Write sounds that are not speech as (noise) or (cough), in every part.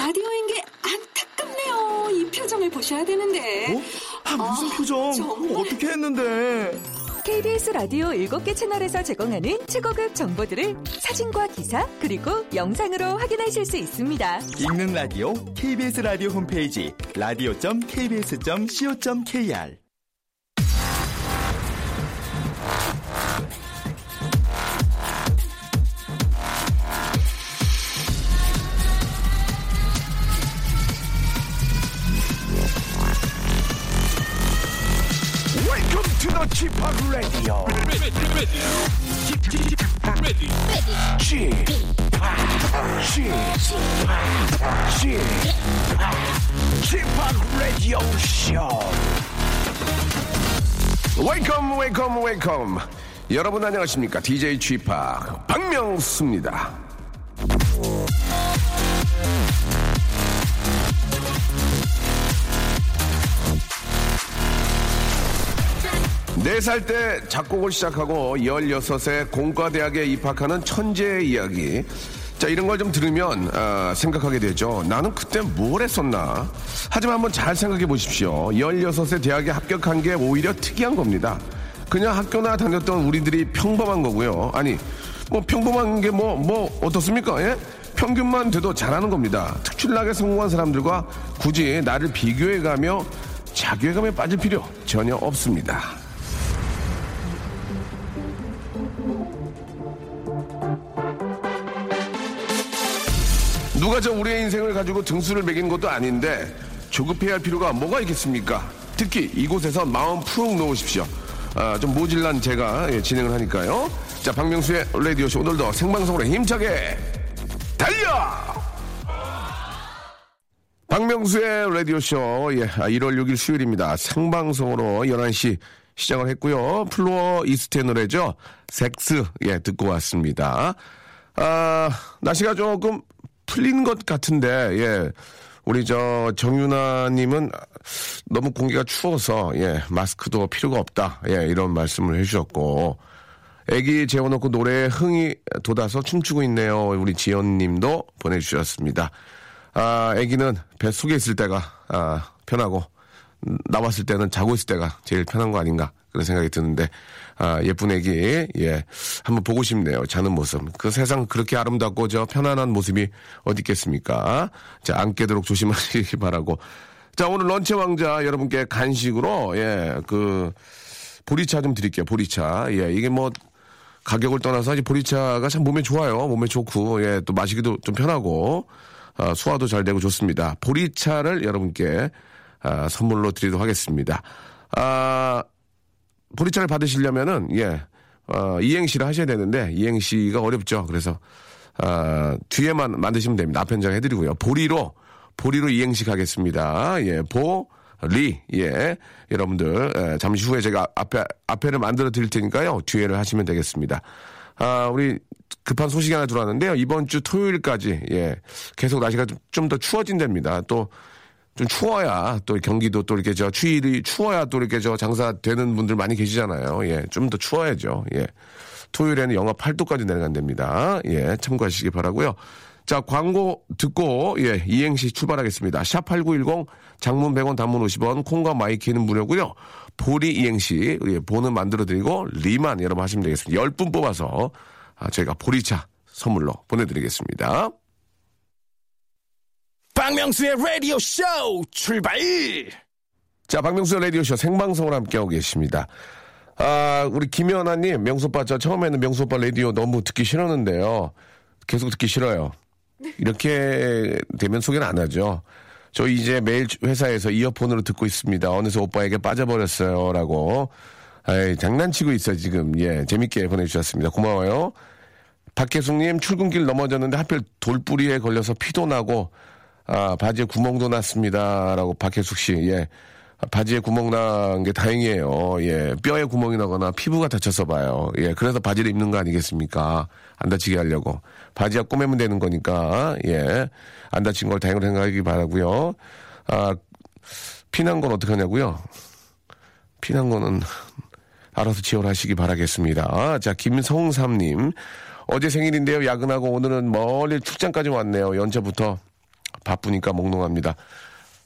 라디오인 게 안타깝네요. 이 표정을 보셔야 되는데. 어? 아, 무슨 아, 표정? 정말. 어떻게 했는데? KBS 라디오 7개 채널에서 제공하는 최고급 정보들을 사진과 기사 그리고 영상으로 확인하실 수 있습니다. 읽는 라디오 KBS 라디오 홈페이지 라 welcome. 여러분 안녕하십니까? DJ Chip 박명수입니다. 네 살 때 작곡을 시작하고 16세 공과대학에 입학하는 천재의 이야기. 자, 이런 걸 좀 들으면, 아, 생각하게 되죠. 나는 그때 뭘 했었나? 하지만 한번 잘 생각해 보십시오. 16세 대학에 합격한 게 오히려 특이한 겁니다. 그냥 학교나 다녔던 우리들이 평범한 거고요. 아니, 뭐 평범한 게 뭐, 뭐, 어떻습니까? 예? 평균만 돼도 잘하는 겁니다. 특출나게 성공한 사람들과 굳이 나를 비교해가며 자괴감에 빠질 필요 전혀 없습니다. 누가 저 우리의 인생을 가지고 등수를 매기는 것도 아닌데 조급해야 할 필요가 뭐가 있겠습니까? 특히 이곳에서 마음 푹 놓으십시오. 아, 좀 모질란 제가 예, 진행을 하니까요. 자, 박명수의 라디오쇼 오늘도 생방송으로 힘차게 달려! 박명수의 라디오쇼, 예, 아, 1월 6일 수요일입니다. 생방송으로 11시 시작을 했고요. Fleur East의 노래죠. 섹스, 예, 듣고 왔습니다. 아, 날씨가 조금 풀린 것 같은데, 예. 우리 저 정윤아님은 너무 공기가 추워서, 예, 마스크도 필요가 없다. 예, 이런 말씀을 해주셨고, 애기 재워놓고 노래에 흥이 돋아서 춤추고 있네요. 우리 지연님도 보내주셨습니다. 아, 애기는 배 속에 있을 때가, 아, 편하고, 음, 나왔을 때는 자고 있을 때가 제일 편한 거 아닌가 그런 생각이 드는데 아, 예쁜 애기. 예. 한번 보고 싶네요. 자는 모습. 그 세상 그렇게 아름답고 저 편안한 모습이 어디 있겠습니까? 자 안 깨도록 조심하시기 (laughs) 바라고. 자 오늘 런치 왕자 여러분께 간식으로 예 그 보리차 좀 드릴게요 보리차. 예 이게 뭐 가격을 떠나서 이 보리차가 참 몸에 좋아요. 몸에 좋고 예 또 마시기도 좀 편하고 아, 소화도 잘 되고 좋습니다. 보리차를 여러분께 아, 선물로 드리도록 하겠습니다. 아, 보리차를 받으시려면은, 예, 어, 이행시를 하셔야 되는데, 이행시가 어렵죠. 그래서, 아, 뒤에만 만드시면 됩니다. 앞편장 해드리고요. 보리로, 보리로 이행시 가겠습니다. 예, 보, 리, 예. 여러분들, 예, 잠시 후에 제가 앞에, 앞에를 만들어 드릴 테니까요. 뒤에를 하시면 되겠습니다. 아, 우리 급한 소식이 하나 들어왔는데요. 이번 주 토요일까지, 예. 계속 날씨가 좀 더 추워진답니다. 또, 좀 추워야 또 경기도 또 이렇게 저 추위를 추워야 또 이렇게 저 장사 되는 분들 많이 계시잖아요. 예. 좀 더 추워야죠. 예. 토요일에는 영하 8도까지 내려간답니다. 예. 참고하시기 바라고요. 자, 광고 듣고 예, 이행시 출발하겠습니다. 샵 8910 장문 100원 단문 50원 콩과 my K는 무료고요. 보리 이행시 예, 보는 만들어 드리고 리만 여러분 하시면 되겠습니다. 10분 뽑아서 아, 저희가 보리차 선물로 보내 드리겠습니다. 박명수의 라디오 쇼 출발! 자, 박명수의 라디오 쇼 생방송을 함께하고 계십니다. 아, 우리 김연아님, 명수오빠, 저 처음에는 명수오빠 라디오 너무 듣기 싫었는데요. 계속 듣기 싫어요. 이렇게 되면 소개는 안 하죠. 저 이제 매일 회사에서 이어폰으로 듣고 있습니다. 어느새 오빠에게 빠져버렸어요. 라고. 아이, 장난치고 있어, 지금. 예, 재밌게 보내주셨습니다. 고마워요. 박혜숙님, 출근길 넘어졌는데 하필 돌뿌리에 걸려서 피도 나고, 아, 바지에 구멍도 났습니다. 라고 박혜숙 씨, 예. 바지에 구멍 난 게 다행이에요. 예. 뼈에 구멍이 나거나 피부가 다쳐서 봐요. 예. 그래서 바지를 입는 거 아니겠습니까? 안 다치게 하려고. 바지가 꼬매면 되는 거니까, 예. 안 다친 걸 다행으로 생각하기 바라고요 아, 피난 건 어떡하냐고요? 피난 거는 알아서 지원하시기 바라겠습니다. 자, 김성삼님. 어제 생일인데요. 야근하고 오늘은 멀리 출장까지 왔네요. 연차부터 바쁘니까 몽롱합니다.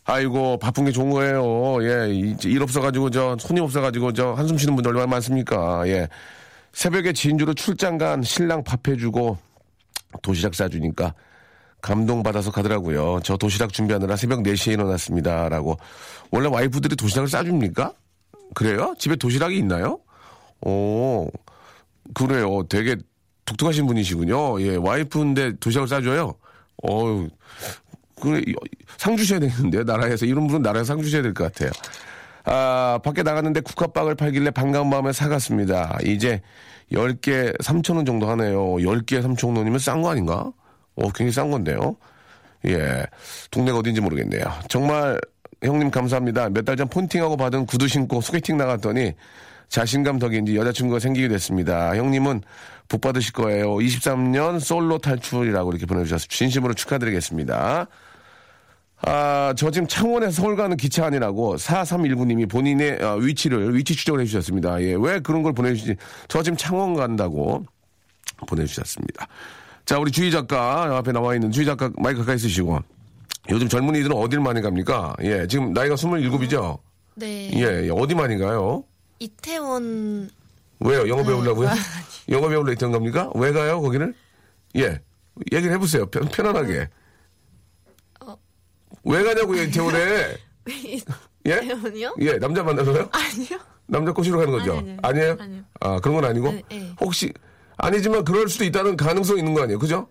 아이고 바쁜 게 좋은 거예요. 예, 이- 일 없어가지고 저 손님 없어가지고 저 한숨 쉬는 분들 얼마나 많습니까? 예, 새벽에 진주로 출장 간 신랑 밥 해주고 도시락 싸주니까 감동받아서 가더라고요. 저 도시락 준비하느라 새벽 4시에 일어났습니다. 라고. 원래 와이프들이 도시락을 싸줍니까? 그래요? 집에 도시락이 있나요? 오, 그래요. 되게 독특하신 분이시군요. 예, 와이프인데 도시락을 싸줘요? 어유 그래, 이- 상 주셔야 되겠는데요, 나라에서. 이런 분은 나라에서 상 주셔야 될 것 같아요. 아, 밖에 나갔는데 국화빵을 팔길래 반가운 마음에 사갔습니다. 이제 10개 3,000원 정도 하네요. 10개 3,000원이면 싼 거 아닌가? 어, 굉장히 싼 건데요. 예. 동네가 어딘지 모르겠네요. 정말 형님 감사합니다. 몇 달 전 폰팅하고 받은 구두 신고 소개팅 나갔더니 자신감 덕인지 여자친구가 생기게 됐습니다. 형님은 복 받으실 거예요. 23년 솔로 탈출이라고 이렇게 보내주셔서 진심으로 축하드리겠습니다. 아, 저 지금 창원에서 서울 가는 기차 안이라고 4319님이 본인의 어, 위치를, 위치 추적을 해주셨습니다. 예, 왜 그런 걸 보내주시지? 저 지금 창원 간다고 보내주셨습니다. 자, 우리 주희 작가, 앞에 나와 있는 주희 작가 마이크 가까이 쓰시고. 요즘 젊은이들은 어딜 많이 갑니까? 예, 지금 나이가 27이죠? 네. 예, 예, 어디 많이 가요? 이태원 왜요? 영어 네. 배우려고요? 영어 배우려 있던 겁니까? 왜 가요, 거기를? 예. 얘기를 해보세요. 편, 편안하게. 어. 왜 가냐고요, 이태원에? (laughs) 예? 이태원이요? 예, 남자 만나서요? 아니요. 남자 꼬시러 가는 거죠? 아니, 아니, 에요 아니요. 아, 그런 건 아니고? 네, 네. 혹시, 아니지만 그럴 수도 있다는 가능성이 있는 거 아니에요? 그죠?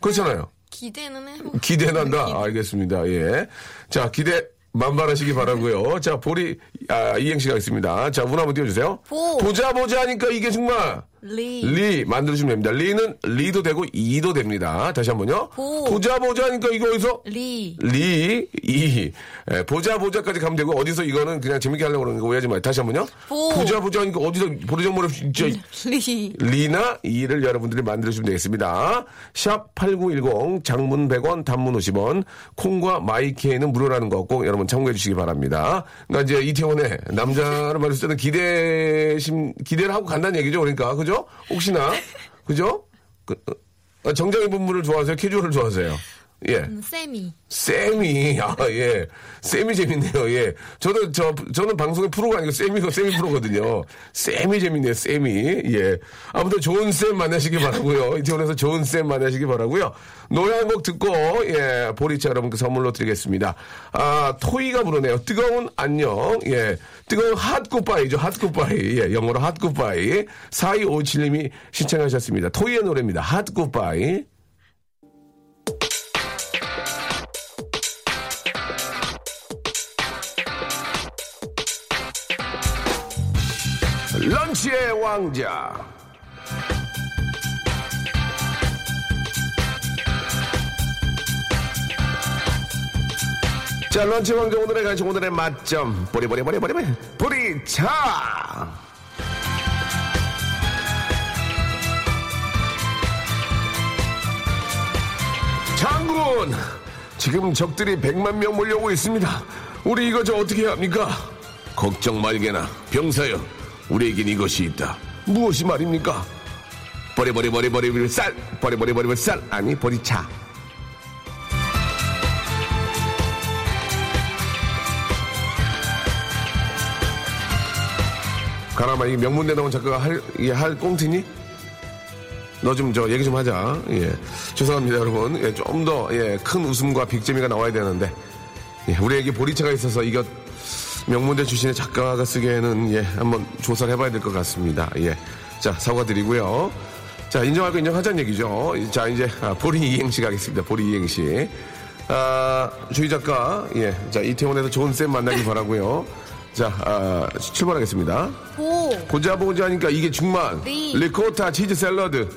그렇잖아요. 기대는 해보고 기대난다. 알겠습니다. 예. 자, 기대 만발하시기 바라고요 자, 보리, 아, 이행시가 있습니다. 자, 문 한번 띄워주세요. 보. 보자, 보자 하니까 이게 정말. 리. 리 만들어주면 됩니다. 리는 리도 되고 이도 됩니다. 다시 한번요. 보. 보자 보자 하니까 이거 어디서 리. 리, 이. 예, 보자 보자까지 가면 되고 어디서 이거는 그냥 재밌게 하려고 그러는 거 오해하지 마요. 다시 한번요. 보. 보자 보자 하니까 어디서 보리정모를 진짜 리. 리나 이를 여러분들이 만들어주시면 되겠습니다. 샵 8910 장문 100원 단문 50원 콩과 마이케이는 무료라는 거 꼭 여러분 참고해 주시기 바랍니다. 그러니까 이제 이태원에 남자를 말했을 때는 기대심 기대를 하고 간다는 얘기죠. 그러니까 그죠? 혹시나 그죠? 그, 어, 정장의 분물을 좋아하세요? 캐주얼을 좋아하세요? 예. 음, 세미. 쌤이, 아, 예. 쌤이 재밌네요, 예. 저도, 저, 저는 방송의 프로가 아니고 쌤이고 쌤이 프로거든요. 쌤이 재밌네요, 쌤이. 예. 아무튼 좋은 쌤 만나시기 바라고요 이태원에서 좋은 쌤 만나시기 바라고요 노래 한 곡 듣고, 예. 보리차 여러분께 선물로 드리겠습니다. 아, 토이가 부르네요. 뜨거운 안녕. 예. 뜨거운 hot goodbye죠. hot goodbye. 예. 영어로 hot goodbye. 4257님이 신청하셨습니다. 토이의 노래입니다. hot goodbye. 런치의 왕자. 자, 런치 왕자 오늘의 간식 오늘의 맛점. 보리 보리 보리 보리 보리. 보리차. 장군! 지금 적들이 100만 명 몰려오고 있습니다. 우리 이거 저 어떻게 해야 합니까? 걱정 말게나. 병사여, 우리에겐 이것이 있다. 무엇이 말입니까? 보리보리보리보리보리 쌀! 보리보리보리보리 쌀! 아니, 보리차. 가라마, 이 명문대 나온 작가가 할, 이게 할 꽁트니? 너 좀 저 얘기 좀 하자. 예. 죄송합니다, 여러분. 예, 좀 더, 예, 큰 웃음과 big재미가 나와야 되는데. 예, 우리에게 보리차가 있어서 이거 명문대 출신의 작가가 쓰기에는 예, 한번 조사를 해봐야 될 것 같습니다. 예. 자, 사과드리고요. 자, 인정하고 인정하자는 얘기죠. 자, 이제, 아, 보리 이행시 가겠습니다. 보리 이행시. 아, 주희 작가, 예. 자, 이태원에서 좋은 쌤 만나기 바라고요 자, 아, 출발하겠습니다. 보. 보자 보자 하니까 이게 정말 리. 리코타 치즈 샐러드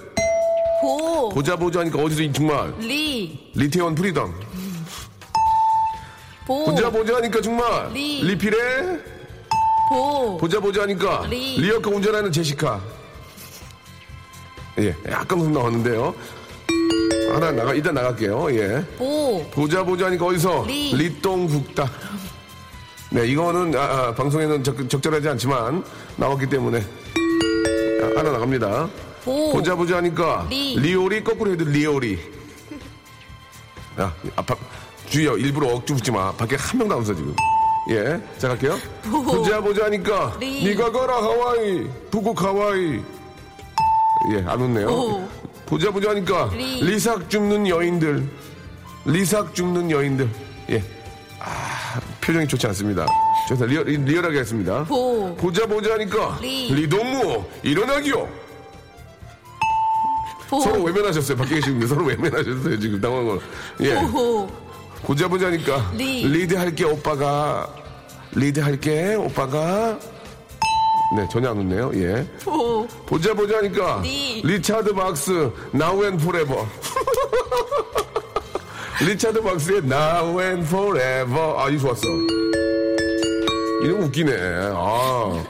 보. 보자 보자 하니까 어디서 이 정말 리. 리태원 Freedom 보. 보자 보자 하니까 정말 리. 리필에 보. 보자 보자 하니까 리. 리어카 운전하는 제시카 예 약간 웃음 나왔는데요 하나 나가 일단 나갈게요 예 보. 보자 보자 하니까 어디서 리. 리똥국다 네 이거는 아, 아, 방송에는 적, 적절하지 않지만 나왔기 때문에 아, 하나 나갑니다 보. 보자 보자 하니까 리. 리오리 거꾸로 해도 리오리. 야, 아파. 주의요. 일부러 억지 웃지 마. 밖에 한 명도 안 웃어, 지금. 예. 자, 갈게요. 보. 보자, 보자 하니까. 리. 니가 가라, 하와이. 하와이. 예, 안 웃네요. 오. 보자, 보자 하니까. 리. 리삭 줍는 여인들. 리삭 줍는 여인들. 예. 아, 표정이 좋지 않습니다. 좋다. 리얼, 리얼하게 했습니다. 보. 보자, 보자 하니까. 리. 리동무, 일어나기요. 보. 서로 외면하셨어요. 밖에 계시는데 서로 외면하셨어요. 지금 당황을. 예. 보. 보자 보자 하니까. 리. 리드 할게 오빠가 리드 할게 오빠가. 네 전혀 안 웃네요. 예. 보. 보자 보자 하니까. 리. 리차드 막스 Now and Forever. (laughs) 리차드 막스의 Now and Forever. 아 이거 좋았어. 이름 웃기네. 아.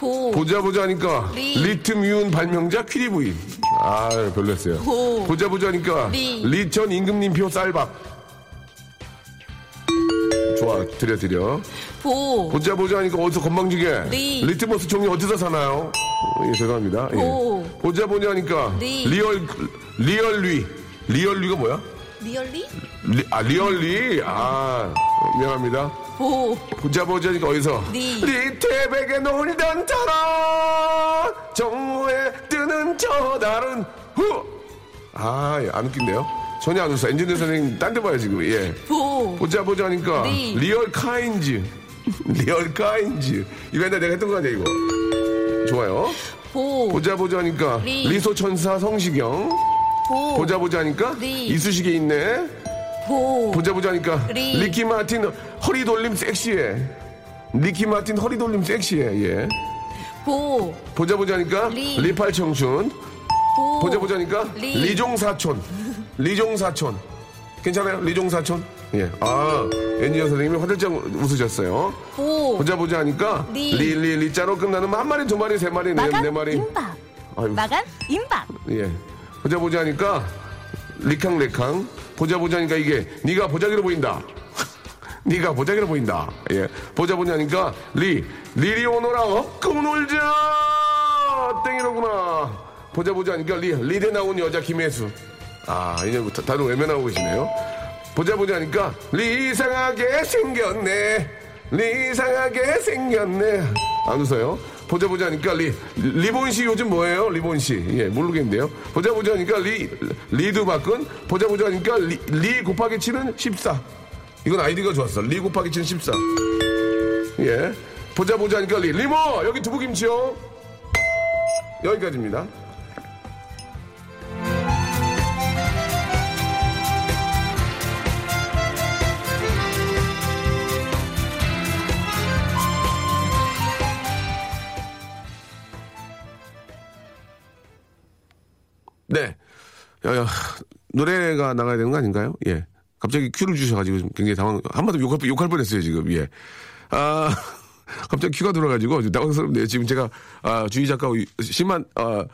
보. 보자 보자 하니까. 리. 리튬이온 발명자 퀴리부인. 아 별로였어요. 보. 보자 보자 하니까. 리. 리천 임금님표 쌀밥 좋아 드려 드려 보. 보자 보자 하니까 어디서 건방지게 리. 리트머스 종이 어디서 사나요? 예, 죄송합니다 예. 보. 보자 보자 하니까 리. 리얼 really really가 뭐야? really? 리, 아 really 아 미안합니다 보. 보자 보자 하니까 어디서 리. 리태백에 놀던 자라 정오에 뜨는 저 달은 후 아안 웃긴데요 전혀 안 웃어 엔지니어 선생님 딴 데 봐요 지금 예 보. 보자 보자 하니까 리. 리얼 카인즈 (laughs) 리얼 카인즈 이거 옛날 내가 했던 거 아니야 이거 좋아요 보. 보자 보자 하니까 리. 리소 천사 성시경 보. 보자 보자 하니까 리. 이쑤시개 있네 보. 보자 보자 하니까 리. 리키 마틴 허리 돌림 섹시해 리키 마틴 허리 돌림 섹시해 예 보. 보자 보자 하니까 리. 리팔 청춘 보. 보자 보자 하니까 리. 리종 사촌 리종 사촌. 괜찮아요? 리종 사촌? 예 아 엔지니어 선생님이 화들짝 웃으셨어요. 보. 보자 보자 하니까 리. 리 리 리자로 끝나는 한 마리 두 마리 세 마리 네, 마감 네 마리. 임박. 아유. 마감 임박. 예. 보자 보자 하니까 리캉 리캉. 보자 보자 하니까 이게 네가 보자기로 보인다. (laughs) 네가 보자기로 보인다. 예. 보자 보자 하니까 리 리리 오너라 업고 놀자. 땡이로구나. 보자 보자 하니까 리 리대 나온 여자 김혜수 아 이제부터 다들 외면하고 계시네요. 보자 보자 하니까 리 이상하게 생겼네. 리 이상하게 생겼네. 안 웃어요? 보자 보자 하니까 리 리본 씨 요즘 뭐예요? 리본 씨 예 모르겠는데요. 보자 보자 하니까 리 리드 바꾼 보자 보자 하니까 리, 리 곱하기 7은 14 이건 아이디어가 좋았어. 리 곱하기 7은 14 예. 보자 보자 하니까 리, 리모! 여기 두부김치요. 여기까지입니다. 야, 야, 노래가 나가야 되는 거 아닌가요? 예. 갑자기 큐를 주셔가지고 좀 굉장히 당황, 한마디 욕할, 뻔- 욕할 뻔 했어요, 지금, 예. 아, (laughs) 갑자기 큐가 들어가지고 당황스럽네요. 지금 제가, 아, 주희 작가하고 심한, 아,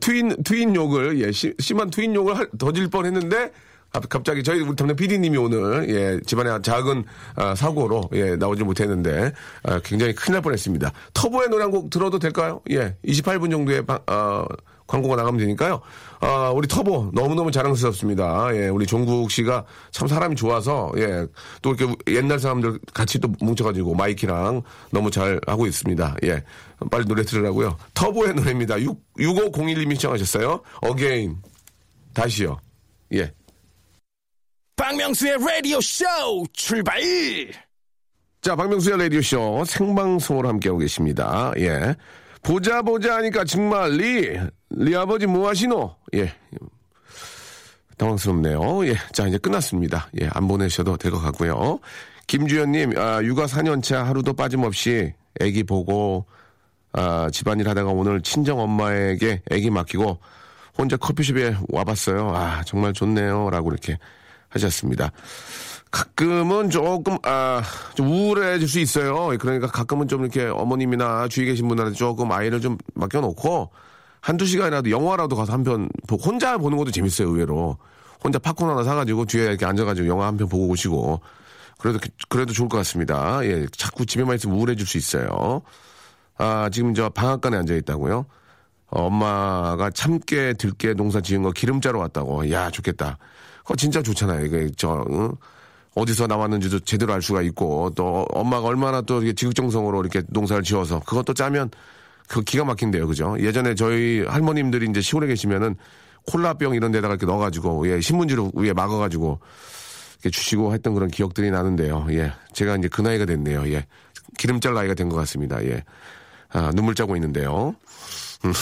트윈, 트윈 욕을, 예, 시- 심한 트윈 욕을 할- 던질 뻔 했는데, 갑- 갑자기 저희 우리 담당 PD님이 오늘, 예, 집안에 작은, 아, 사고로, 예, 나오지 못했는데, 아, 굉장히 큰일 날 뻔 했습니다. 터보의 노래 한 곡 들어도 될까요? 예, 28분 정도의 방, 아, 광고가 나가면 되니까요. 아, 우리 터보 너무너무 자랑스럽습니다. 예, 우리 종국 씨가 참 사람이 좋아서 예, 또 이렇게 옛날 사람들 같이 또 뭉쳐가지고 마이키랑 너무 잘 하고 있습니다. 예, 빨리 노래 들으라고요. 터보의 노래입니다. 6, 6501님이 신청하셨어요. Again 다시요. 예. 박명수의 라디오 쇼 출발! 자, 박명수의 라디오 쇼 생방송으로 함께하고 계십니다. 예. 보자, 보자 하니까 정말 리, 리 아버지 뭐 하시노? 예. 당황스럽네요. 예. 자, 이제 끝났습니다. 예. 안 보내셔도 될 것 같고요. 김주현님, 아, 육아 4년차 하루도 빠짐없이 애기 보고, 아, 집안일 하다가 오늘 친정 엄마에게 애기 맡기고 혼자 커피숍에 와봤어요. 아, 정말 좋네요. 라고 이렇게 하셨습니다. 가끔은 조금, 아, 좀 우울해질 수 있어요. 그러니까 가끔은 좀 이렇게 어머님이나 주위에 계신 분한테 조금 아이를 좀 맡겨놓고 한두 시간이라도 영화라도 가서 한 편, 혼자 보는 것도 재밌어요, 의외로. 혼자 팝콘 하나 사가지고 뒤에 이렇게 앉아가지고 영화 한 편 보고 오시고. 그래도, 그래도 좋을 것 같습니다. 예, 자꾸 집에만 있으면 우울해질 수 있어요. 아, 지금 저 방앗간에 앉아 있다고요? 어, 엄마가 참깨, 들깨 농사 지은 거 기름 짜러 왔다고. 야, 좋겠다. 그거 진짜 좋잖아요. 이게 저, 응? 어디서 나왔는지도 제대로 알 수가 있고 또 엄마가 얼마나 또 이렇게 지극정성으로 이렇게 농사를 지어서 그것도 짜면 그 기가 막힌데요, 그죠? 예전에 저희 할머님들이 이제 시골에 계시면은 콜라병 이런 데다가 이렇게 넣어가지고 예 신문지로 위에 막아가지고 이렇게 주시고 했던 그런 기억들이 나는데요. 예, 제가 이제 그 나이가 됐네요. 예, 기름짤 나이가 된 것 같습니다. 예, 아, 눈물 짜고 있는데요. 음.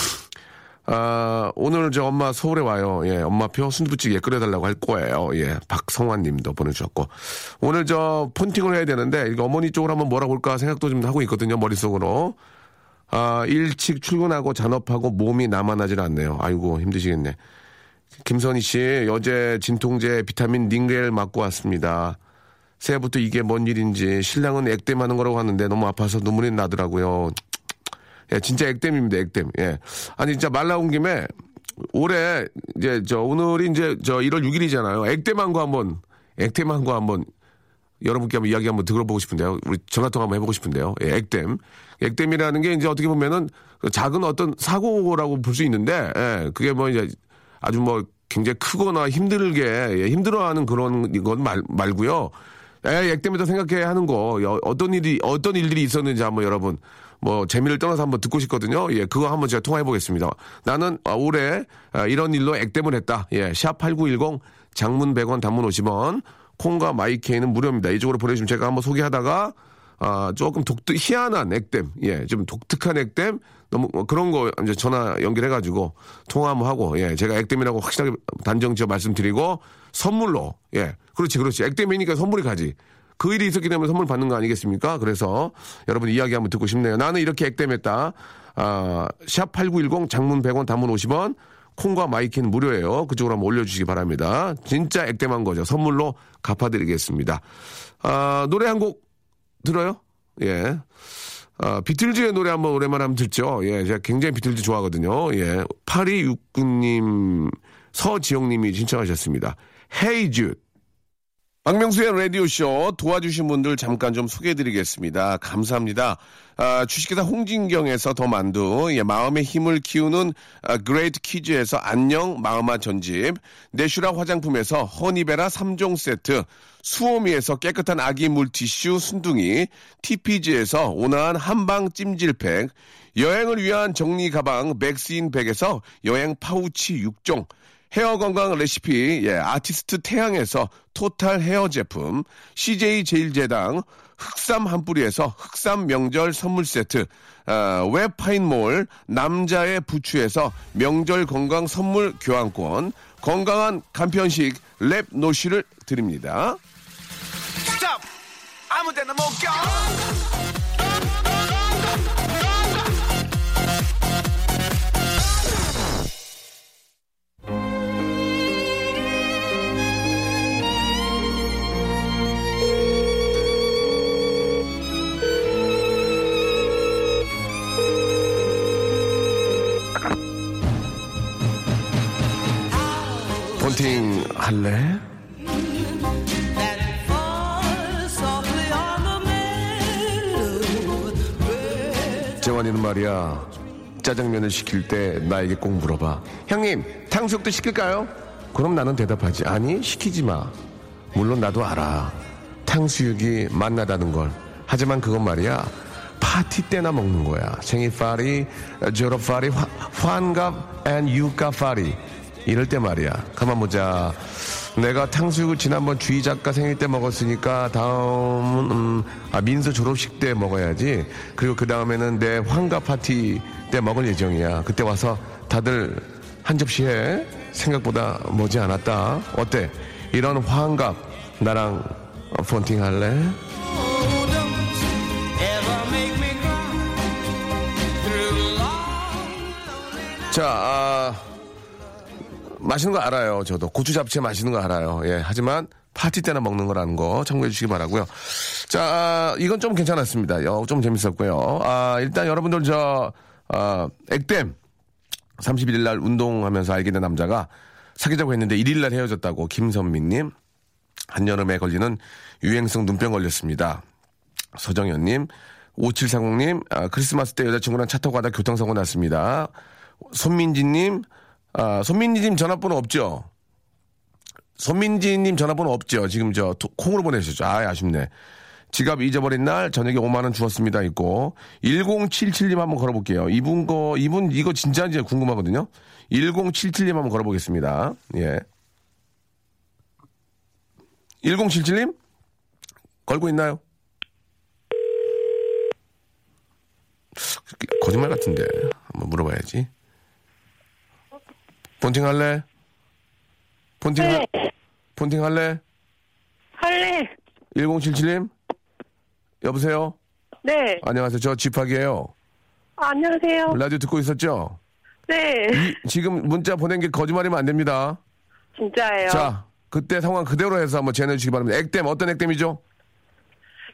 아, 오늘 저 엄마 서울에 와요. 예, 엄마표 순두부찌개 끓여달라고 할 거예요. 예, 박성환 님도 보내주셨고. 오늘 저 폰팅을 해야 되는데, 이거 어머니 쪽으로 한번 뭐라 볼까 생각도 좀 하고 있거든요, 머릿속으로. 아, 일찍 출근하고 잔업하고 몸이 남아나질 않네요. 아이고, 힘드시겠네. 김선희 씨, 어제 진통제 비타민 닝겔 맞고 왔습니다. 새해부터 이게 뭔 일인지 신랑은 액땜하는 거라고 하는데 너무 아파서 눈물이 나더라고요. 예, 진짜 액땜입니다, 액땜. 예. 아니, 진짜 말 나온 김에 올해 이제 저 오늘이 이제 저 1월 6일이잖아요. 액땜한 거 한번, 액땜한 거 한번 여러분께 한번 이야기 한번 들어보고 싶은데요. 우리 전화통화 한번 해보고 싶은데요. 예, 액땜. 액땜이라는 게 이제 어떻게 보면은 작은 어떤 사고라고 볼 수 있는데, 예, 그게 뭐 이제 아주 뭐 굉장히 크거나 힘들게, 예, 힘들어하는 그런 건 말, 말고요. 에 액땜에다 생각해야 하는 거, 여- 어떤 일이, 어떤 일들이 있었는지 한번 여러분, 뭐, 재미를 떠나서 한번 듣고 싶거든요. 예, 그거 한번 제가 통화해 보겠습니다. 나는 아, 올해 아, 이런 일로 액땜을 했다. 예, 샵8910 장문 100원 단문 50원 콩과 마이케이는 무료입니다. 이쪽으로 보내주시면 제가 한번 소개하다가 아, 조금 독특, 희한한 액땜, 예, 좀 독특한 액땜, 너무 뭐 그런 거 이제 전화 연결해가지고 통화 한번 하고, 예, 제가 액땜이라고 확실하게 단정 지어 말씀드리고 선물로, 예, 그렇지, 그렇지. 액땜이니까 선물이 가지. 그 일이 있었기 때문에 선물 받는 거 아니겠습니까? 그래서 여러분 이야기 한번 듣고 싶네요. 나는 이렇게 액땜했다. 아, 샵8910 장문 100원 단문 50원 콩과 myK는 무료예요. 그쪽으로 한번 올려주시기 바랍니다. 진짜 액땜한 거죠. 선물로 갚아드리겠습니다. 아, 노래 한 곡 들어요? 예. 아, 비틀즈의 노래 한번 오랜만에 한번 듣죠. 예, 제가 굉장히 비틀즈 좋아하거든요. 예. 8269님, 서지영님이 신청하셨습니다. Hey Jude. 박명수의 라디오쇼 도와주신 분들 잠깐 좀 소개해드리겠습니다. 감사합니다. 아, 주식회사 홍진경에서 더 만두, 예, 마음의 힘을 키우는 아, 그레이트 키즈에서 안녕 마음아 전집, 내슈라 화장품에서 허니베라 3종 세트, 수오미에서 깨끗한 아기 물티슈 순둥이, TPG에서 온화한 한방 찜질팩, 여행을 위한 정리 가방 맥스인 백에서 여행 파우치 6종, 헤어 건강 레시피, 예, 아티스트 태양에서 토탈 헤어 제품, CJ 제일제당, 흑삼 한 뿌리에서 흑삼 명절 선물 세트, 아, 웹파인몰, 남자의 부추에서 명절 건강 선물 교환권, 건강한 간편식 랩 노시를 드립니다. Stop! 아무 데나 못 가! 할래? 재환이는 말이야 짜장면을 시킬 때 나에게 꼭 물어봐. 형님 탕수육도 시킬까요? 그럼 나는 대답하지. 아니 시키지 마. 물론 나도 알아. 탕수육이 맛나다는 걸. 하지만 그건 말이야 파티 때나 먹는 거야. 생일 파리 졸업 파리 화- 환갑 앤 유가 파리 이럴 때 말이야 가만 보자 내가 탕수육을 지난번 주희 작가 생일 때 먹었으니까 다음은 음, 아, 민서 졸업식 때 먹어야지. 그리고 그 다음에는 내 환갑 파티 때 먹을 예정이야. 그때 와서 다들 한 접시 해. 생각보다 머지 않았다. 어때? 이런 환갑 나랑 어, 폰팅 할래? 자, 아, 맛있는 거 알아요. 저도 고추 잡채 맛있는 거 알아요. 예, 하지만 파티 때나 먹는 거라는 거 참고해 주시기 바라고요. 자, 아, 이건 좀 괜찮았습니다. 어, 좀 재밌었고요. 아, 일단 여러분들 저 아, 액땜 31일 날 운동하면서 알게 된 남자가 사귀자고 했는데 1일 날 헤어졌다고 김선미님 한여름에 걸리는 유행성 눈병 걸렸습니다. 서정현 님, 5740님, 아, 크리스마스 때 여자친구랑 차 타고 가다 교통사고 났습니다. 손민지 님, 아, 손민지님 전화번호 없죠? 손민지님 전화번호 없죠? 지금 저 토- 콩으로 보내주셨죠? 아, 아쉽네. 지갑 잊어버린 날 저녁에 5만 원 주었습니다. 있고. 1077님 한번 걸어볼게요. 이분 거, 이분 이거 진짜인지 궁금하거든요. 1077님 한번 걸어보겠습니다. 예. 1077님? 걸고 있나요? 거짓말 같은데. 한번 물어봐야지. 폰팅 할래? 폰팅 할, 폰팅 할래? 할래. 1077님? 여보세요? 네. 안녕하세요. 저 집학이에요. 아, 안녕하세요. 라디오 듣고 있었죠? 네. 이- 지금 문자 보낸 게 거짓말이면 안 됩니다. 진짜예요. 자, 그때 상황 그대로 해서 한번 전해 주시기 바랍니다. 액땜, 어떤 액땜이죠?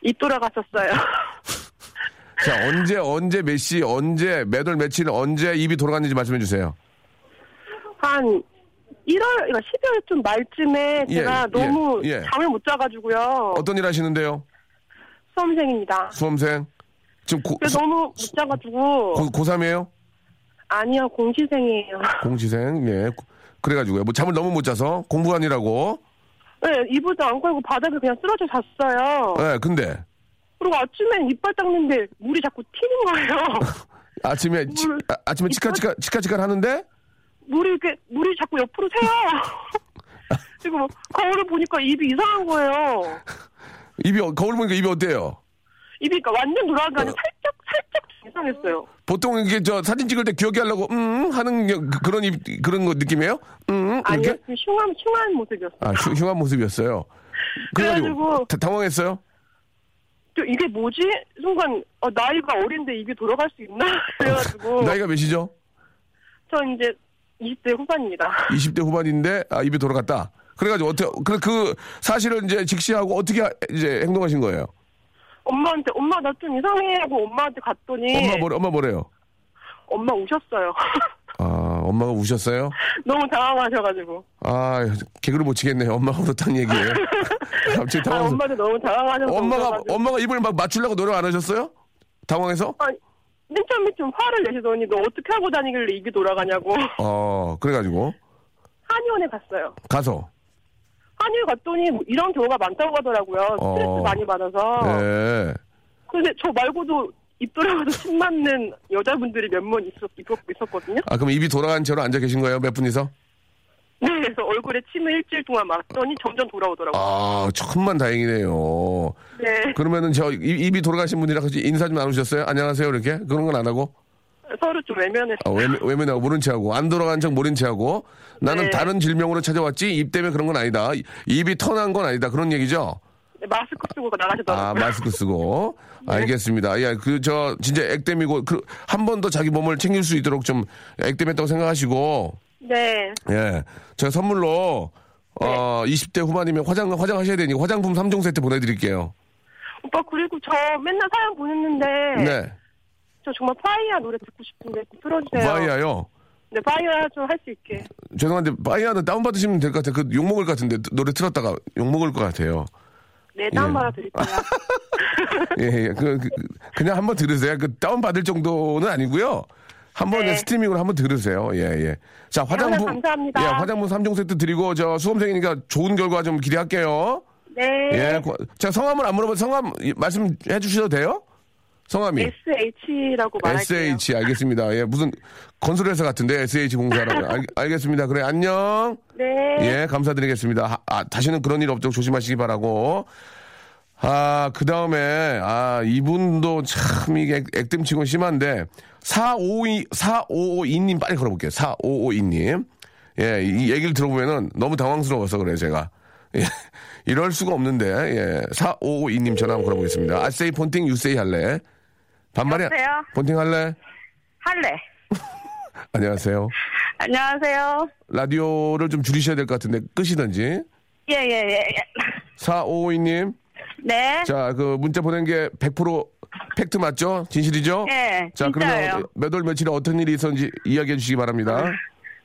입 돌아갔었어요. (laughs) 자, 언제, 언제 몇 시, 언제, 몇 월 며칠, 언제 입이 돌아갔는지 말씀해 주세요. 한 1월, 이거 12월 좀 말쯤에 예, 제가 예, 너무 예. 잠을 못 자가지고요. 어떤 일 하시는데요? 수험생입니다. 수험생? 지금 고, 그래서 너무 못 자가지고. 고, 고3이에요? 아니요, 공시생이에요. (laughs) 공시생, 예. 그래가지고요. 뭐 잠을 너무 못 자서 공부하느라고. 네, 이불도 안 걸고 바닥에 그냥 쓰러져 잤어요. 예, 근데 그리고 아침엔 이빨 닦는데 물이 자꾸 튀는 거예요. (laughs) 아침에, 치, 물- 아, 침에 치카치카, 치카치카 하는데? 물이 이렇게, 물이 자꾸 옆으로 새요. (laughs) 그리고 뭐 거울을 보니까 입이 이상한 거예요. (laughs) 입이, 어- 거울 보니까 입이 어때요? 입이 그러니까 완전 돌아간 게 아니라 살짝, 살짝 이상했어요. 보통 이게 저 사진 찍을 때 기억이 하려고, 음, 하는 게 그- 그런 입, 그런 거 느낌이에요? 음, 아니요, 이렇게? 좀 흉한, 흉한 모습이었어요. 아, 흉, 흉한 모습이었어요. 그래가지고, 다- 당황했어요? 또 이게 뭐지? 순간, 어, 나이가 어린데 입이 돌아갈 수 있나? (laughs) 그래가지고. 나이가 몇이죠? 저 이제 20대 후반입니다. (laughs) 20대 후반인데, 아, 입이 돌아갔다. 그래가지고, 어떻게, 그, 그 사실을 이제 직시하고 어떻게 하- 이제 행동하신 거예요? 엄마한테, 엄마 나 좀 이상해 하고 엄마한테 갔더니. 엄마 뭐래, 엄마 뭐래요? 엄마 우셨어요. (laughs) 아, 엄마가 우셨어요? 너무 당황하셔가지고. 아, 개그를 못 치겠네요. 엄마가 울었다는 얘기예요. (laughs) 갑자기 아, 당황해서. 엄마도 너무 당황하셔서. 엄마가, 오셔가지고. 엄마가 입을 막 맞추려고 노력 안 하셨어요? 당황해서? 아니, 맨 처음에 좀 화를 내시더니 너 어떻게 하고 다니길래 입이 돌아가냐고. 어, 그래가지고, 한의원에 갔어요. 가서. 한의원 갔더니 뭐 이런 경우가 많다고 하더라고요. 스트레스 어. 많이 받아서. 예. 근데 저 말고도 입 돌아가서 침 맞는 여자분들이 몇 명 있었, 있었, 있었거든요. 아, 그럼 입이 돌아간 채로 앉아 계신 거예요? 몇 분이서? 네, 그래서 얼굴에 침을 일주일 동안 맞더니 점점 돌아오더라고요. 아, 천만 다행이네요. 네, 그러면은 저 입- 입이 돌아가신 분이랑 같이 인사 좀 나누셨어요? 안녕하세요, 이렇게? 그런 건 안 하고? 서로 좀 외면했어요. 아, 외면, 외면하고 모른 체 하고, 안 돌아간 척 모른 체 하고, 나는 네. 다른 질병으로 찾아왔지, 입 때문에 그런 건 아니다. 이- 입이 터난 건 아니다. 그런 얘기죠? 네, 마스크 쓰고 나가시더라고요. 아, 마스크 쓰고. (laughs) 알겠습니다. 예, 그, 저, 진짜 액땜이고, 그, 한 번 더 자기 몸을 챙길 수 있도록 좀 액땜했다고 생각하시고, 네, 예. 제가 선물로, 어, 20대 후반이면 화장, 화장하셔야 되니까 화장품 3종 세트 보내드릴게요. 오빠 그리고 저 맨날 사연 보냈는데 네. 저 정말 파이야 노래 듣고 싶은데 좀 틀어주세요. 바이아요. 네, 파이야 좀 할 수 있게. 죄송한데, 바이아는 다운받으시면 될 것 같아요. 그 욕먹을 것 같은데, 노래 틀었다가 욕먹을 것 같아요. 네, 다운 예. 받아 드릴게요. (laughs) 예, 예. 그, 그, 냥 한번 들으세요. 그 다운받을 정도는 아니고요. 한번 네. 스트리밍으로 한번 들으세요. 예, 예. 자, 화장품. 감사합니다. 예, 화장품 3종 세트 드리고, 저 수험생이니까 좋은 결과 좀 기대할게요. 네. 예. 고- 자, 성함을 안 물어봐도 성함 이- 말씀해 주셔도 돼요? 성함이. SH라고 말할게요. SH, 알겠습니다. 예, 무슨 건설회사 같은데, SH 공사라고. (laughs) 알, 알겠습니다. 그래, 안녕. 네. 예, 감사드리겠습니다. 아, 아, 다시는 그런 일 없도록 조심하시기 바라고. 아, 그 다음에, 아, 이분도 참 이게 액- 액땜치곤 심한데, 4552, 4552님 빨리 걸어볼게요. 4552님. 예, 이 얘기를 들어보면은 너무 당황스러워서 그래요, 제가. 예, (laughs) 이럴 수가 없는데, 예, 4552님 전화 한번 걸어보겠습니다. 아세이 폰팅 유세이 할래? 반말이야. 폰팅 할래? 할래. (laughs) 안녕하세요. 안녕하세요. 라디오를 좀 줄이셔야 될 것 같은데, 끄시던지. 예, 예, 예. 예. 4552님. 네. 자, 그 문자 보낸 게 100% 팩트 맞죠? 진실이죠? 예, 자, 진짜예요. 그러면 몇 월 며칠에 어떤 일이 있었는지 이야기해 주시기 바랍니다.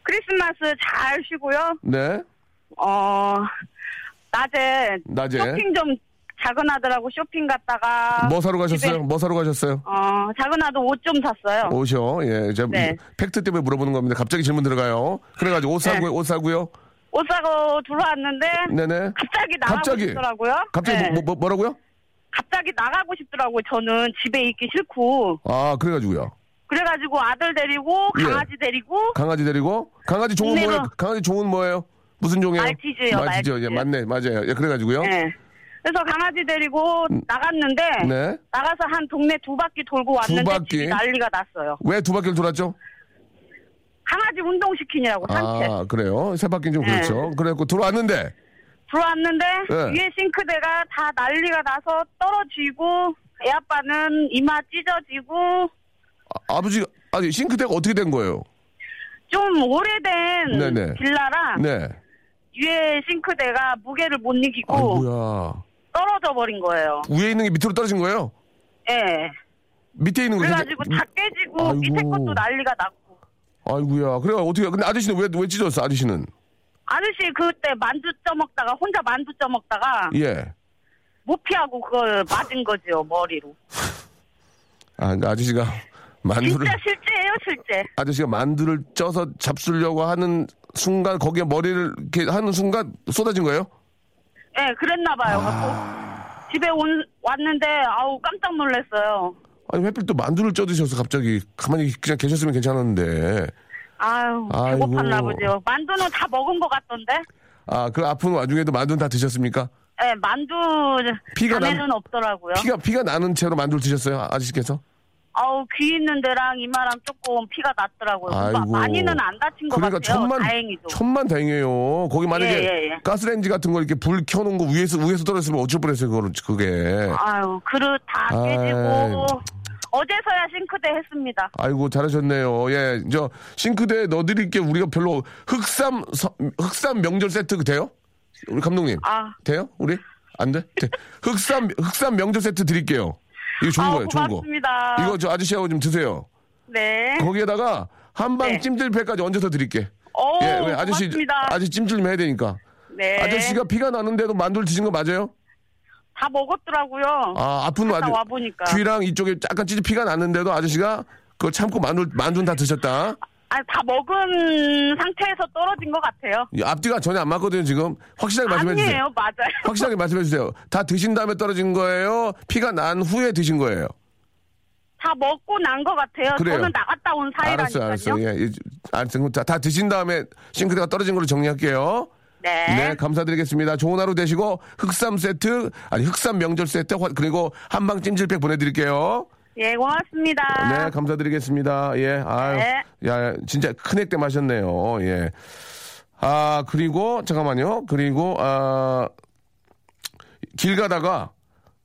크리스마스 잘 쉬고요. 네. 어, 낮에 낮에. 쇼핑 좀 작은 아들하고 쇼핑 갔다가 뭐 사러 가셨어요? 집에, 뭐 사러 가셨어요? 어, 작은 아들 옷 좀 샀어요. 오셔. 예. 제가 네. 팩트 때문에 물어보는 겁니다. 갑자기 질문 들어가요. 그래가지고 옷 사고요, 옷 사고요. 옷 사고 들어왔는데 네네. 갑자기 나가고 갑자기? 싶더라고요. 갑자기 네. 뭐, 뭐, 뭐 라고요? 갑자기 나가고 싶더라고요. 저는 집에 있기 싫고 아, 그래가지고요. 그래가지고 아들 데리고 예. 강아지 데리고 강아지 데리고 강아지 종은 동네로- 뭐예요? 강아지 종은 뭐예요? 무슨 종이에요? 말티즈요, 말티즈. 예, 말티즈. 맞네, 맞아요. 예, 그래가지고요. 네. 그래서 강아지 데리고 나갔는데 네. 나가서 한 동네 두 바퀴 돌고 왔는데 바퀴? 집이 난리가 났어요. 왜 두 바퀴를 돌았죠? 강아지 운동시키느라고 산책. 아, 그래요. 세 바퀴는 좀 네. 그렇죠. 그래갖고 들어왔는데 들어왔는데 네. 위에 싱크대가 다 난리가 나서 떨어지고 애 아빠는 이마 찢어지고 아, 아버지가 아니 싱크대가 어떻게 된 거예요? 좀 오래된 네네. 빌라라 네. 위에 싱크대가 무게를 못 이기고 아이고야. 떨어져 버린 거예요. 위에 있는 게 밑으로 떨어진 거예요? 예. 밑에 있는 거 그래가지고 다 깨지고 아이고. 밑에 것도 난리가 났고 아이고야. 그래 어떻게? 근데 아저씨는 왜 왜 찢었어? 아저씨는? 아저씨 그때 만두 쪄먹다가 혼자 만두 쪄먹다가 예. 못 피하고 그걸 맞은 거죠 머리로. 아, 그러니까 아저씨가 만두를 진짜 실제예요 실제. 아저씨가 만두를 쪄서 잡수려고 하는 순간 거기에 머리를 이렇게 하는 순간 쏟아진 거예요? 예, 그랬나 봐요. 그래서 집에 온, 왔는데, 아우, 깜짝 놀랐어요. 아니 하필 또 만두를 쪄 드셔서 갑자기 가만히 그냥 계셨으면 괜찮았는데. 아유. 배고팠나 보죠. 만두는 다 먹은 것 같던데? 아, 그 아픈 와중에도 만두는 다 드셨습니까? 예, 만두, 피가 남- 잔에는 없더라고요. 피가 피가 나는 채로 만두를 드셨어요? 아저씨께서? 아우, 귀 있는 데랑 이마랑 조금 피가 났더라고요. 마- 아이고. 많이는 안 다친 것 그러니까 같아요. 천만 다행히도. 천만 다행이에요. 거기 만약에 예, 예, 예. 가스레인지 같은 거 이렇게 불 켜놓은 거 위에서 위에서 떨어졌으면 어쩔 뻔했어요. 그거를 그게. 아유, 그릇 다 아이. 깨지고, 어제서야 싱크대 했습니다. 아이고 잘하셨네요. 예, 저 싱크대에 넣어드릴 게 우리가 별로 흑삼 서- 흑삼 명절 세트 돼요? 우리 감독님 아, 돼요? 우리 안 돼? 돼. 흑삼 흑삼 명절 세트 드릴게요. 이거 좋은 아우, 거예요, 좋은 거. 고맙습니다. 이거 저 아저씨하고 좀 드세요. 네. 거기에다가 한방 네. 찜질팩까지 얹어서 드릴게. 오, 예, 왜 아저씨 고맙습니다. 아저씨 찜질 좀 해야 되니까. 네. 아저씨가 피가 나는데도 만두를 드신 거 맞아요? 다 먹었더라고요. 아 아픈 아주 와보니까. 귀랑 이쪽에 약간 찌지 피가 났는데도 아저씨가 그거 참고 만두 만두는 다 드셨다. 아, 다 먹은 상태에서 떨어진 것 같아요. 이 앞뒤가 전혀 안 맞거든요 지금 확실하게 말씀해 주세요. 아니에요, 맞아요. (laughs) 확실하게 말씀해 주세요. 다 드신 다음에 떨어진 거예요? 피가 난 후에 드신 거예요? 다 먹고 난 것 같아요. 그래요. 저는 나갔다 온 사이라니까요. 알았어요. 예, 예, 알았어요. 그럼 다, 다 드신 다음에 싱크대가 떨어진 걸로 정리할게요. 네. 네, 감사드리겠습니다. 좋은 하루 되시고 흑삼 세트 아니 흑삼 명절 세트 화- 그리고 한방 찜질팩 보내드릴게요. 예, 고맙습니다. 네, 감사드리겠습니다. 예, 아유, 네. 야, 진짜 큰액 때 마셨네요. 예. 아, 그리고, 잠깐만요. 그리고, 아, 길 가다가,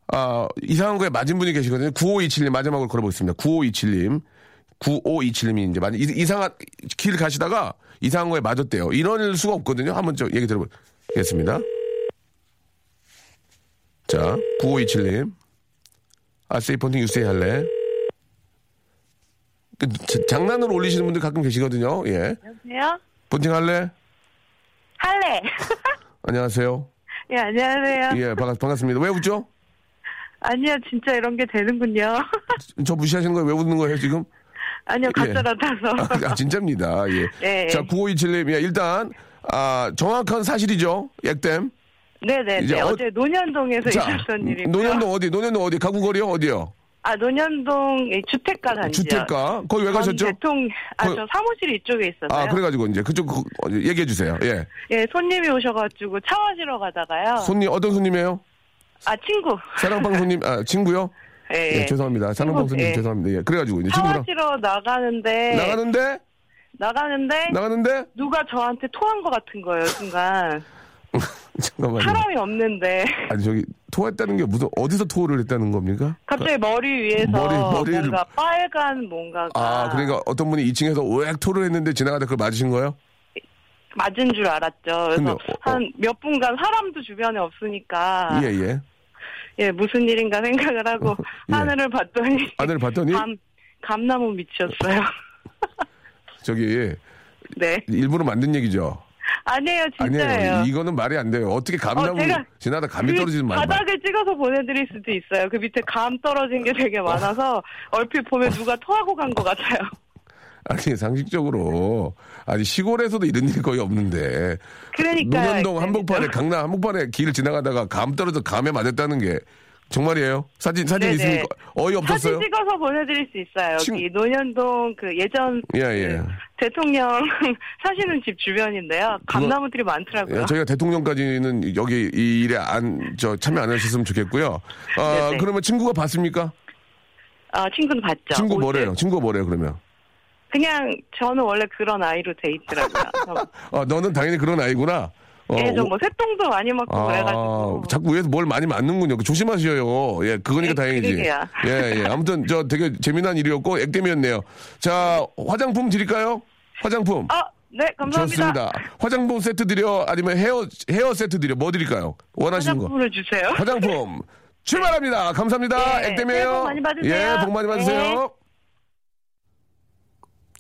아, 이상한 거에 맞은 분이 계시거든요. 9527님 마지막으로 걸어보겠습니다. 9527님. 9527님이 이제 맞, 이- 이상한, 길 가시다가 이상한 거에 맞았대요. 이럴 수가 없거든요. 한번 저 얘기 들어보겠습니다. 자, 9527님. 아세이 폰팅 유세이 할래? 그, 자- 장난으로 올리시는 분들 가끔 계시거든요. 예. 안녕하세요. 본팅 할래? 할래. (laughs) 안녕하세요. 예, 안녕하세요. 예, 반갑, 반갑습니다. 왜 웃죠? 아니요, 진짜 이런 게 되는군요. (laughs) 저 무시하시는 거예요? 왜 웃는 거예요, 지금? 아니요, 예. 가짜 같아서. 아, 진짜입니다. 예. (laughs) 네. 자, 9527님. 예, 일단, 아, 정확한 사실이죠. 액땜. 네네. 이제 네, 어- 어... 제 논현동에서 있었던 일이고요. 노년동 어디? 노년동 어디? 가구거리요? 어디요? 아, 논현동 이 주택가 단지요. 주택가. 거기 왜 가셨죠? 대통, 아, 거- 저 사무실이 이쪽에 있어서요. 아, 그래가지고 이제 그쪽 그, 어, 얘기해 주세요. 예. 예, 손님이 오셔가지고 차 마시러 가다가요. 손님, 어떤 손님이에요? 아, 친구. 사랑방 손님, 아, 친구요? 예, 예, 죄송합니다. 사랑방 손님 예. 죄송합니다. 예. 그래가지고 이제 차 친구랑 마시러 나가는데. 나가는데? 나가는데. 나가는데? 누가 저한테 토한 것 같은 거예요, 순간. (laughs) 잠깐만요. 사람이 없는데. 아니 저기 토했다는 게 무슨 어디서 토를 했다는 겁니까? 갑자기 머리 위에서 머리- 머리를- 뭔가 빨간 뭔가가 아 그러니까 어떤 분이 2층에서 오액 토를 했는데 지나가다 그걸 맞으신 거예요? 맞은 줄 알았죠. 그래서 어, 한몇 분간 사람도 주변에 없으니까 예 예. 예, 무슨 일인가 생각을 하고 (laughs) 예. 하늘을 봤더니 하늘을 봤더니 감 감나무 밑이었어요. (laughs) 저기 네. 일부러 만든 얘기죠. 아니에요, 진짜예요. 아니에요. 이거는 말이 안 돼요. 어떻게 감나무 어, 지나다 감이 그 떨어지는 말. 바닥을 찍어서 보내드릴 수도 있어요. 그 밑에 감 떨어진 게 되게 많아서 (laughs) 얼핏 보면 누가 토하고 간 것 같아요. 아니 상식적으로 아니 시골에서도 이런 일이 거의 없는데 그러니까요. 노년동 한복판에 그러니까. 강남 한복판에 길을 지나가다가 감 떨어져 감에 맞았다는 게 정말이에요? 사진 사진 네네. 있으니까 어이 없었어요? 사진 찍어서 보내드릴 수 있어요. 친- 여기 노년동 그 예전 예 예. 그 대통령 (laughs) 사시는 집 주변인데요. 감나무들이 많더라고요. 예, 저희가 대통령까지는 여기 이 일에 안 저 참여 안 하셨으면 좋겠고요. 아 네네. 그러면 친구가 봤습니까? 아 친구는 봤죠. 친구. 뭐래요? 친구가 뭐래요? 그러면? 그냥 저는 원래 그런 아이로 돼 있더라고요. (laughs) 아 너는 당연히 그런 아이구나. 어, 예, 오- 저뭐 새똥도 많이 먹고 그래가지고. 자꾸 위에서 뭘 많이 맞는군요. 그 조심하셔요. 예, 그거니까 예, 다행이지. 그러게요. 예, 예. 아무튼 저 되게 재미난 일이었고 액땜이었네요. 자, 화장품 드릴까요? 화장품. 아, 네, 감사합니다. 좋습니다. 화장품 세트 드려 아니면 헤어 헤어 세트 드려 뭐 드릴까요? 원하시는 거. 화장품을 주세요. 화장품 (laughs) 출발합니다. 감사합니다. 네, 액땜이에요. 새해 복 많이 받으세요. 예, 복 많이 받으세요. 네.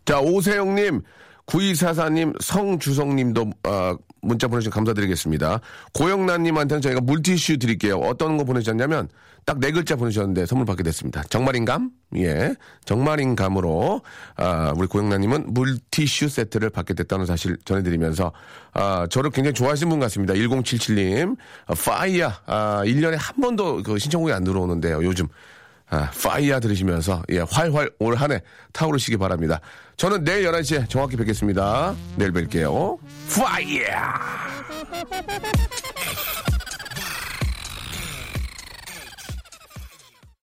자, 오세영님, 9244님, 성주성님도 아, 문자 보내주셔서 감사드리겠습니다. 고영란님한테는 저희가 물티슈 드릴게요. 어떤 거 보내주셨냐면 딱 네 글자 보내주셨는데 선물 받게 됐습니다. 정말인감? 예, 정말인감으로 아, 우리 고영란님은 물티슈 세트를 받게 됐다는 사실 전해드리면서 아, 저를 굉장히 좋아하시는 분 같습니다. 1077님, 아, 파이어, 아, 1년에 한 번도 그 신청곡이 안 들어오는데요. 요즘 아, fire 들으시면서 예, 활활 올 한 해 타오르시기 바랍니다. 저는 내일 11시에 정확히 뵙겠습니다. 내일 뵐게요. fire!